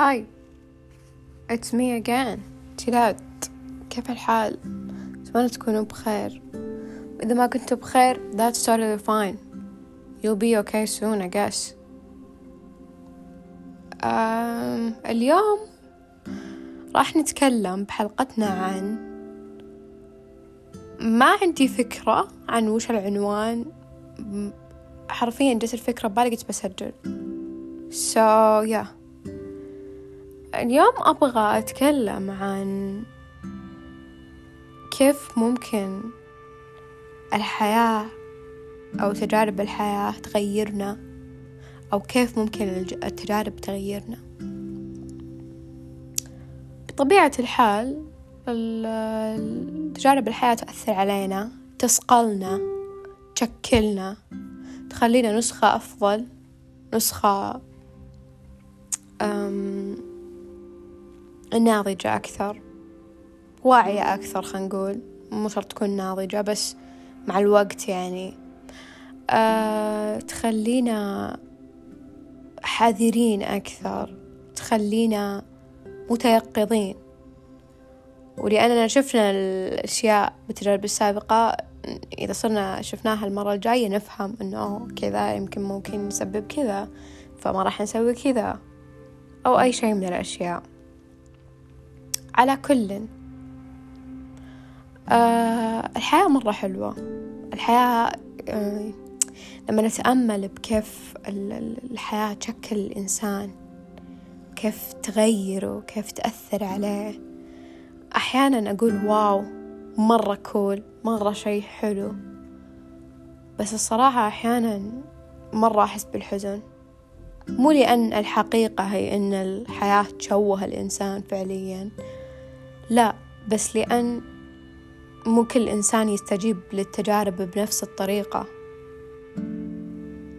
هاي it's me again. تلات كيف الحال؟ أتمنى تكونوا بخير. إذا ما كنتوا بخير that's totally fine. You'll be okay soon I guess. um, اليوم راح نتكلم بحلقتنا عن ما عندي فكرة عن وش العنوان. حرفيا جت الفكرة ببالي قلت بسجل. So yeah. اليوم أبغى أتكلم عن كيف ممكن الحياة أو تجارب الحياة تغيرنا أو كيف ممكن التجارب تغيرنا. بطبيعة الحال تجارب الحياة تؤثر علينا تصقلنا تشكلنا تخلينا نسخة أفضل نسخة ناضجة أكثر. واعية أكثر خلينا نقول. مو شرط تكون ناضجة بس مع الوقت يعني. أه تخلينا حذرين أكثر. تخلينا متيقظين. ولأننا شفنا الأشياء بالتجارب السابقة إذا صرنا شفناها المرة الجاية نفهم إنه كذا يمكن ممكن نسبب كذا فما راح نسوي كذا. أو أي شيء من الأشياء. على كل. آه الحياة مرة حلوة. الحياة آه لما نتأمل بكيف الحياة تشكل الإنسان كيف تغيره كيف تأثر عليه. أحيانا أقول واو مرة كول مرة شي حلو. بس الصراحة أحيانا مرة أحس بالحزن. مو لأن الحقيقة هي أن الحياة تشوه الإنسان فعليا. لا بس لأن مو كل إنسان يستجيب للتجارب بنفس الطريقة.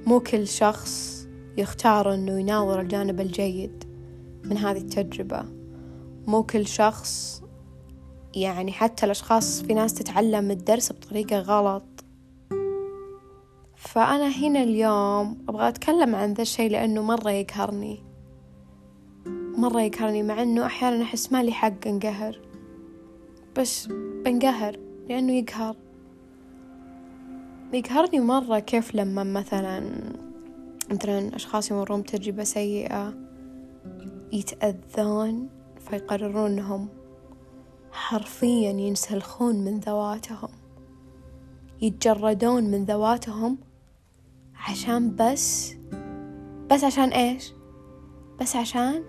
مو كل شخص يختار أنه يناظر الجانب الجيد من هذه التجربة. مو كل شخص يعني حتى الأشخاص في ناس تتعلم الدرس بطريقة غلط. فأنا هنا اليوم أبغى أتكلم عن ذا الشي لأنه مرة يقهرني. مرة يقهرني مع أنه أحيانا أحس مالي حق أنقهر. بس بنقهر لأنه يقهر. يقهرني مرة كيف لما مثلا مثلا أشخاص يمرون بتجربة سيئة يتأذون فيقررون أنهم حرفيا ينسلخون من ذواتهم. يتجردون من ذواتهم عشان بس بس عشان إيش؟ بس عشان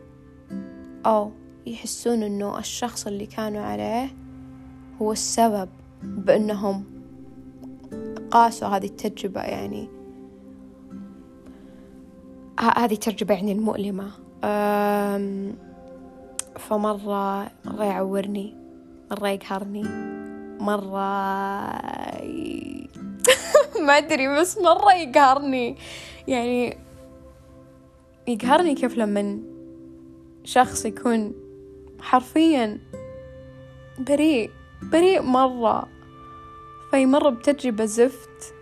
أو يحسون إنه الشخص اللي كانوا عليه هو السبب بأنهم قاسوا هذه التجربة يعني هذه التجربة يعني المؤلمة. فمرة مرة يعورني مرة يقهرني مرة ما أدري بس مرة يقهرني. يعني يقهرني كيف لما شخص يكون حرفيا بريء بريء مرة. فيمر بتجربة زفت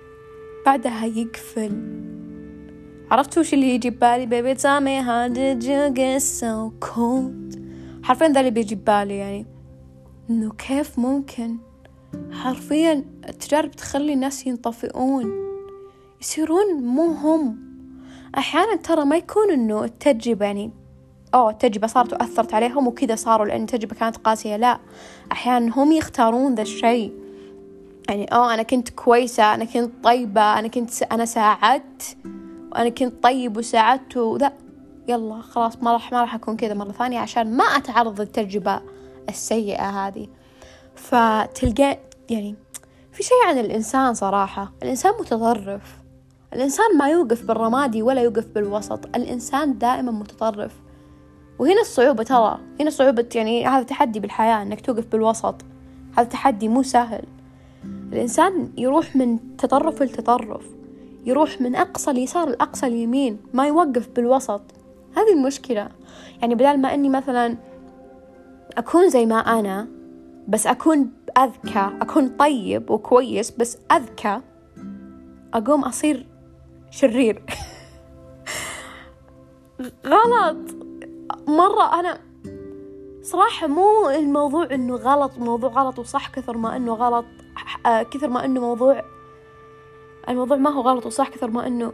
بعدها يقفل. عرفت وش اللي يجي ببالي؟ Tell me how did you get so cold? حرفيا ذا اللي بيجي ببالي يعني. إنه كيف ممكن؟ حرفيا التجارب تخلي الناس ينطفئون. يصيرون مو هم. أحيانا ترى ما يكون إنه التجربة يعني أوه التجربة صارت وأثرت عليهم وكذا صاروا لأن التجربة كانت قاسية. لا أحيانا هم يختارون ذا الشيء. يعني أوه أنا كنت كويسة أنا كنت طيبة أنا كنت. أنا ساعدت وأنا كنت طيب وساعدت وذا يلا خلاص ما راح ما راح أكون كذا مرة ثانية عشان ما أتعرض للتجربة السيئة هذه. فتلقى يعني في شيء عن الإنسان صراحة. الإنسان متطرف. الإنسان ما يوقف بالرمادي ولا يوقف بالوسط. الإنسان دائما متطرف. وهنا الصعوبة ترى هنا صعوبة يعني هذا تحدي بالحياة إنك توقف بالوسط. هذا تحدي مو سهل. الإنسان يروح من تطرف لتطرف يروح من أقصى اليسار لأقصى اليمين ما يوقف بالوسط. هذه المشكلة. يعني بدل ما أني مثلا أكون زي ما أنا بس أكون أذكى أكون طيب وكويس بس أذكى أقوم أصير شرير. غلط. مرة أنا صراحة مو الموضوع إنه غلط موضوع غلط وصح كثر ما إنه غلط آه، كثر ما إنه موضوع الموضوع ما هو غلط وصح كثر ما إنه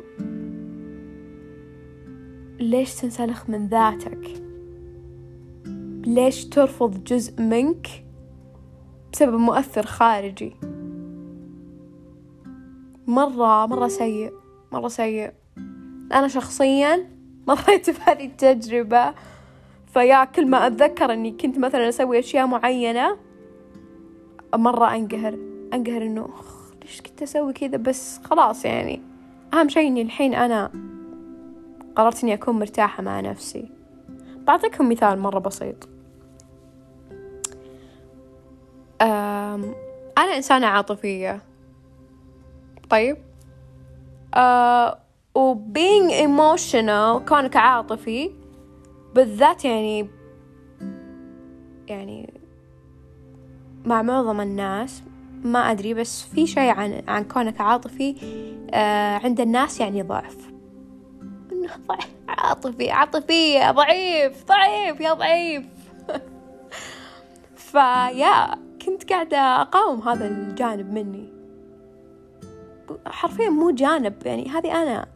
ليش تنسلخ من ذاتك؟ ليش ترفض جزء منك بسبب مؤثر خارجي؟ مرة مرة سيء مرة سيء. أنا شخصيا مريت بهذه التجربة. فيا كل ما أتذكر أني كنت مثلا أسوي أشياء معينة مرة أنقهر. أنقهر إنه ليش كنت أسوي كذا؟ بس خلاص يعني. أهم شيء إني الحين أنا قررت إني أكون مرتاحة مع نفسي. بعطيكم مثال مرة بسيط. أنا إنسانة عاطفية. طيب. أه و being emotional كونك عاطفي بالذات يعني يعني مع معظم الناس ما أدري بس في شيء عن عن كونك عاطفي آه عند الناس يعني ضعف. إنه عاطفي عاطفية ضعيف ضعيف يا ضعيف. فيا كنت قاعدة أقاوم هذا الجانب مني. حرفيا مو جانب يعني هذه أنا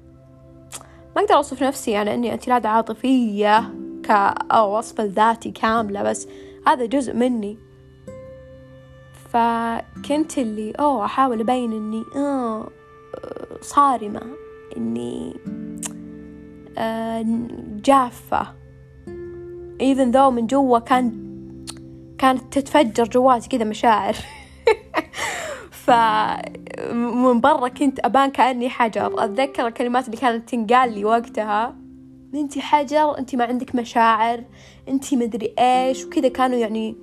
ما أقدر أوصف نفسي على إني أنتي عاطفية. كوصف الذاتي كاملة بس هذا جزء مني. فكنت اللي أوه أحاول أبين إني آه صارمة إني آه جافة. Even though من جوا كان كانت تتفجر جواتي كذا مشاعر. فمن برا كنت أبان كأني حجر. أتذكر الكلمات اللي كانت تنقال لي وقتها. انتي حجر انتي ما عندك مشاعر انتي مدري إيش وكذا كانوا يعني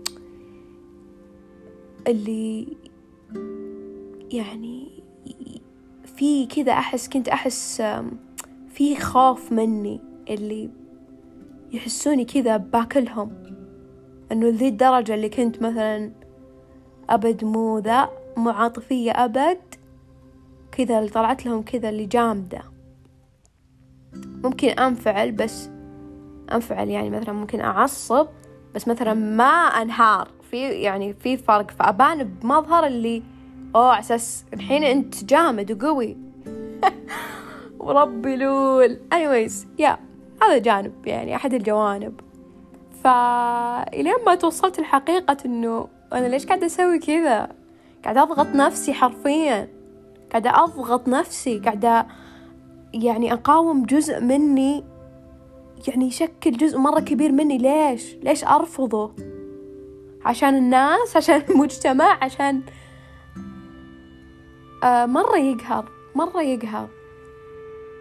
اللي يعني في كذا أحس كنت أحس في خوف مني اللي يحسوني كذا باكلهم إنه ذي الدرجة اللي كنت مثلا أبد مو ذا مو عاطفية أبد كذا اللي طلعت لهم كذا اللي جامدة. ممكن أنفعل بس أنفعل يعني مثلا ممكن أعصب بس مثلا ما أنهار. في يعني في فرق. فأبان بمظهر اللي أوه على أساس الحين أنت جامد وقوي. وربي لول. Anyways يا yeah. هذا جانب يعني أحد الجوانب. فإلين ما توصلت لحقيقة إنه أنا ليش قاعدة أسوي كذا؟ قاعدة أضغط نفسي حرفيا. قاعدة أضغط نفسي قاعدة يعني أقاوم جزء مني يعني يشكل جزء مرة كبير مني. ليش؟ ليش أرفضه؟ عشان الناس؟ عشان المجتمع؟ عشان آه مرة يقهر مرة يقهر.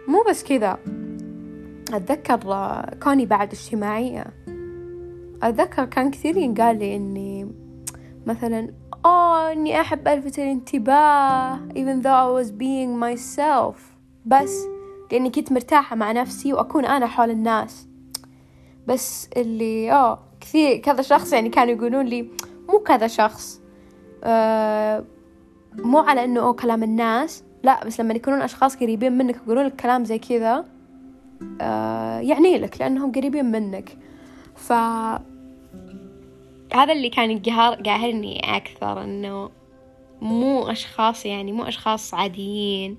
مو بس كذا. أتذكر آه، كوني بعد اجتماعية أتذكر كان كثير ينقال لي إني مثلا أوه إني أحب ألفت الانتباه even though I was being myself. بس لأني كنت مرتاحة مع نفسي وأكون أنا حول الناس. بس اللي أوه كثير كذا شخص يعني كانوا يقولون لي مو كذا شخص آه مو على إنه أوه كلام الناس لا بس لما يكونون أشخاص قريبين منك يقولون لك كلام زي كذا آه يعني لك لأنهم قريبين منك. ف هذا اللي كان يقهر قاهرني أكثر إنه مو أشخاص يعني مو أشخاص عاديين.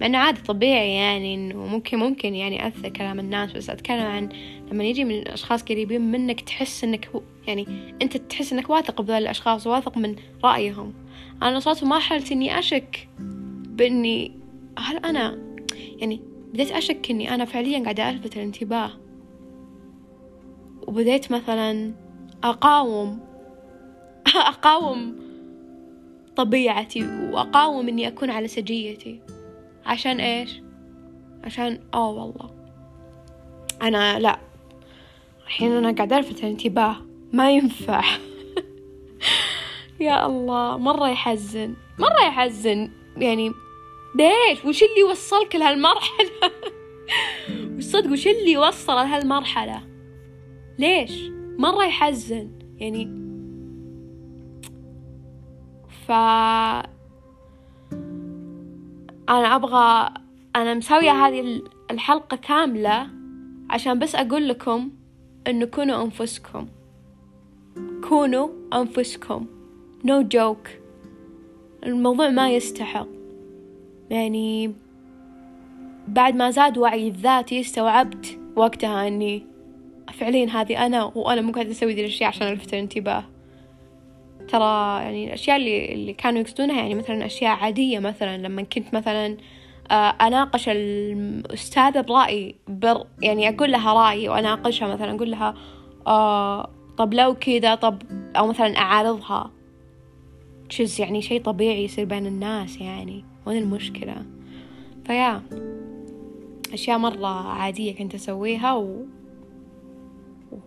مع إنه عادي طبيعي يعني إنه ممكن ممكن يعني أثر كلام الناس بس أتكلم عن لما يجي من أشخاص قريبين منك تحس إنك يعني أنت تحس إنك واثق بذول الأشخاص واثق من رأيهم. أنا وصلت مرحلة إني أشك بإني هل أنا يعني بديت أشك إني أنا فعليا قاعدة ألفت الانتباه. وبديت مثلا أقاوم أقاوم طبيعتي وأقاوم إني أكون على سجيتي. عشان إيش؟ عشان آه والله. أنا لا. الحين أنا قاعدة ألفت الانتباه. ما ينفع. يا الله مرة يحزن. مرة يحزن. يعني ليش؟ وش اللي وصلك لهالمرحلة؟ والصدق وش اللي وصل لهالمرحلة؟ ليش؟ مرة يحزن. يعني ف أنا أبغى أنا مسوية هذه الحلقة كاملة عشان بس أقول لكم أنه كونوا أنفسكم. كونوا أنفسكم. No joke. الموضوع ما يستحق. يعني بعد ما زاد وعي الذاتي استوعبت وقتها أني فعليا هذه أنا وأنا مو قاعدة أسوي ذي الأشياء عشان ألفت الانتباه. ترى يعني الأشياء اللي, اللي كانوا يقصدونها يعني مثلا أشياء عادية مثلا لما كنت مثلا آه، أناقش الأستاذة برأيي بر يعني أقول لها رأيي وأناقشها مثلا أقول لها آه طب لو كذا طب أو مثلا أعارضها. تشز يعني شيء طبيعي يصير بين الناس يعني وين المشكلة؟ فيا أشياء مرة عادية كنت أسويها و...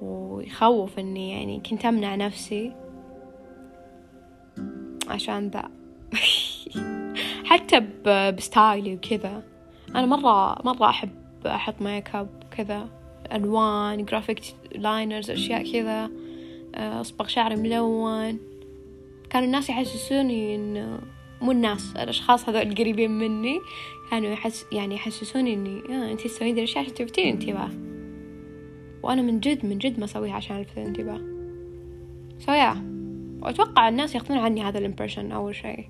ويخوف إني يعني كنت أمنع نفسي. عشان ذا. حتى بستايلي وكذا. أنا مرة مرة أحب أحط ميك أب كذا ألوان graphic liners أشياء كذا. آه، أصبغ شعري ملون. كانوا الناس يحسسوني إن مو الناس الأشخاص هذول القريبين مني كانوا يحس يعني يحسسوني إني آه أنتي تسوين ذي الأشياء عشان تلفتين انتباه. وأنا من جد من جد ما أسويها عشان ألفت الانتباه so yeah وأتوقع الناس ياخذون عني هذا ال impression أول شيء.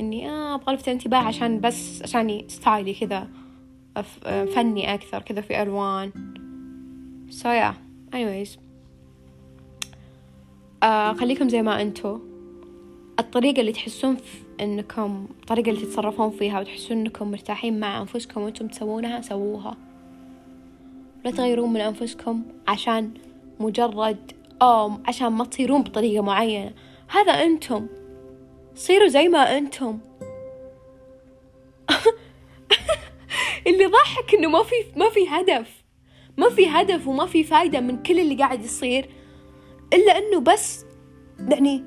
إني آه أبغى ألفت انتباه عشان بس عشاني style ي كذا فني أكثر كذا في ألوان. so yeah anyways. آه خليكم زي ما أنتو الطريقة اللي تحسون إنكم الطريقة اللي تتصرفون فيها وتحسون إنكم مرتاحين مع أنفسكم وأنتم تسوونها سووها. لا تغيرون من أنفسكم عشان مجرد أو عشان ما تصيرون بطريقة معينة. هذا أنتم. صيروا زي ما أنتم. اللي ضحك إنه ما في ما في هدف. ما في هدف وما في فايدة من كل اللي قاعد يصير. إلا إنه بس يعني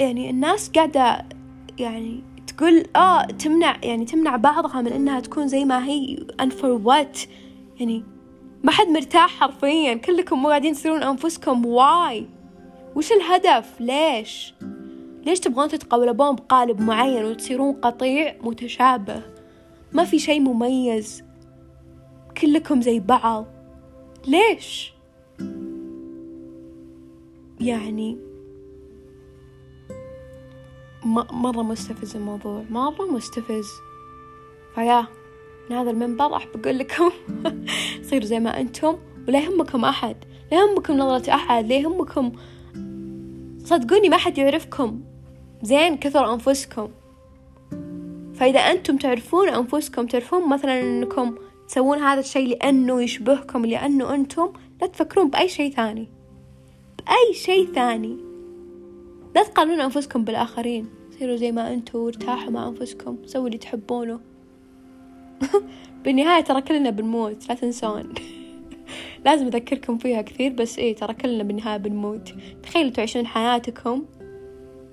يعني الناس قاعدة يعني تقول آه تمنع يعني تمنع بعضها من إنها تكون زي ما هي and for what يعني ما حد مرتاح حرفيا. كلكم مو قاعدين تصيرون أنفسكم. واي؟ وش الهدف؟ ليش؟ ليش تبغون تتقولبون بقالب معين وتصيرون قطيع متشابه؟ ما في شيء مميز. كلكم زي بعض. ليش؟ يعني مرة مستفز الموضوع. مرة مستفز. فيا. من هذا المنبر أحب أقول لكم صيروا زي ما أنتم ولا يهمكم أحد لا يهمكم نظرة أحد لا يهمكم صدقوني ما حد يعرفكم. زين كثر أنفسكم. فإذا أنتم تعرفون أنفسكم تعرفون مثلا أنكم تسوون هذا الشيء لأنه يشبهكم لأنه أنتم لا تفكرون بأي شيء ثاني. بأي شيء ثاني. لا تقارنون أنفسكم بالآخرين. صيروا زي ما أنتم وارتاحوا مع أنفسكم سووا اللي تحبونه. بالنهاية ترى كلنا بنموت لا تنسون. لازم أذكركم فيها كثير بس إيه ترى كلنا بالنهاية بنموت. تخيلوا تعيشون حياتكم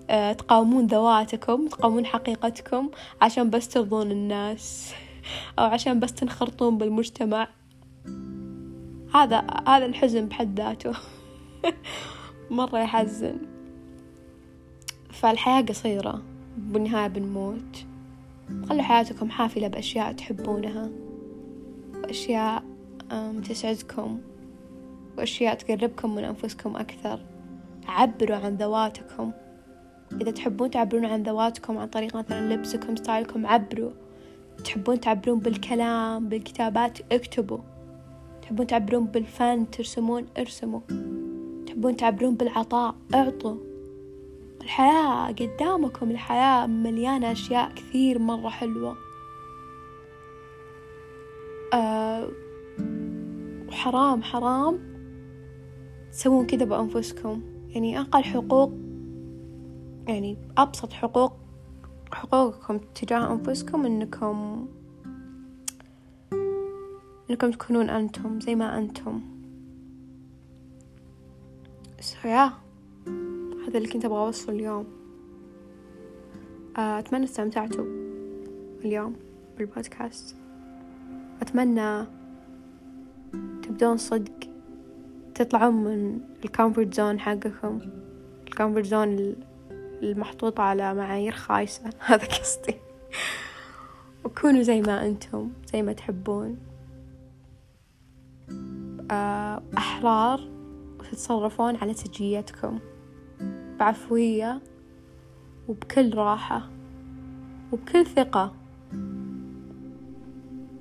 أه تقاومون ذواتكم تقاومون حقيقتكم عشان بس ترضون الناس أو عشان بس تنخرطون بالمجتمع. هذا هذا الحزن بحد ذاته. مرة يحزن. فالحياة قصيرة بالنهاية بنموت. خلوا حياتكم حافلة بأشياء تحبونها وأشياء تسعدكم وأشياء تقربكم من أنفسكم أكثر. عبروا عن ذواتكم. إذا تحبون تعبرون عن ذواتكم عن طريق مثلا لبسكم ستايلكم عبروا. تحبون تعبرون بالكلام بالكتابات اكتبوا. تحبون تعبرون بالفن ترسمون ارسموا. تحبون تعبرون بالعطاء اعطوا. الحياة قدامكم الحياة مليانة أشياء كثير مرة حلوة. أه وحرام حرام. تسوون كذا بأنفسكم. يعني أقل حقوق يعني أبسط حقوق حقوقكم تجاه أنفسكم إنكم إنكم تكونون أنتم زي ما أنتم. so yeah هذا اللي كنت أبغى أوصله اليوم. آه، أتمنى استمتعتوا اليوم بالبودكاست. أتمنى تبدون صدق تطلعون من ال comfort zone حقكم. ال comfort zone المحطوطة على معايير خايسة. هذا قصدي. وكونوا زي ما أنتم زي ما تحبون. آه، أحرار وتتصرفون على سجيتكم بعفوية وبكل راحة وبكل ثقة.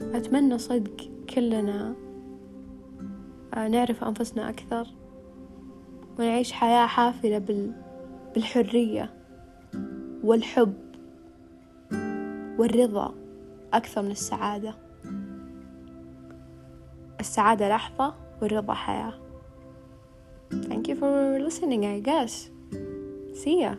أتمنى صدق كلنا آه، نعرف أنفسنا أكثر ونعيش حياة حافلة بال... بالحرية والحب والرضا أكثر من السعادة. السعادة لحظة والرضا حياة. Thank you for listening I guess. see ya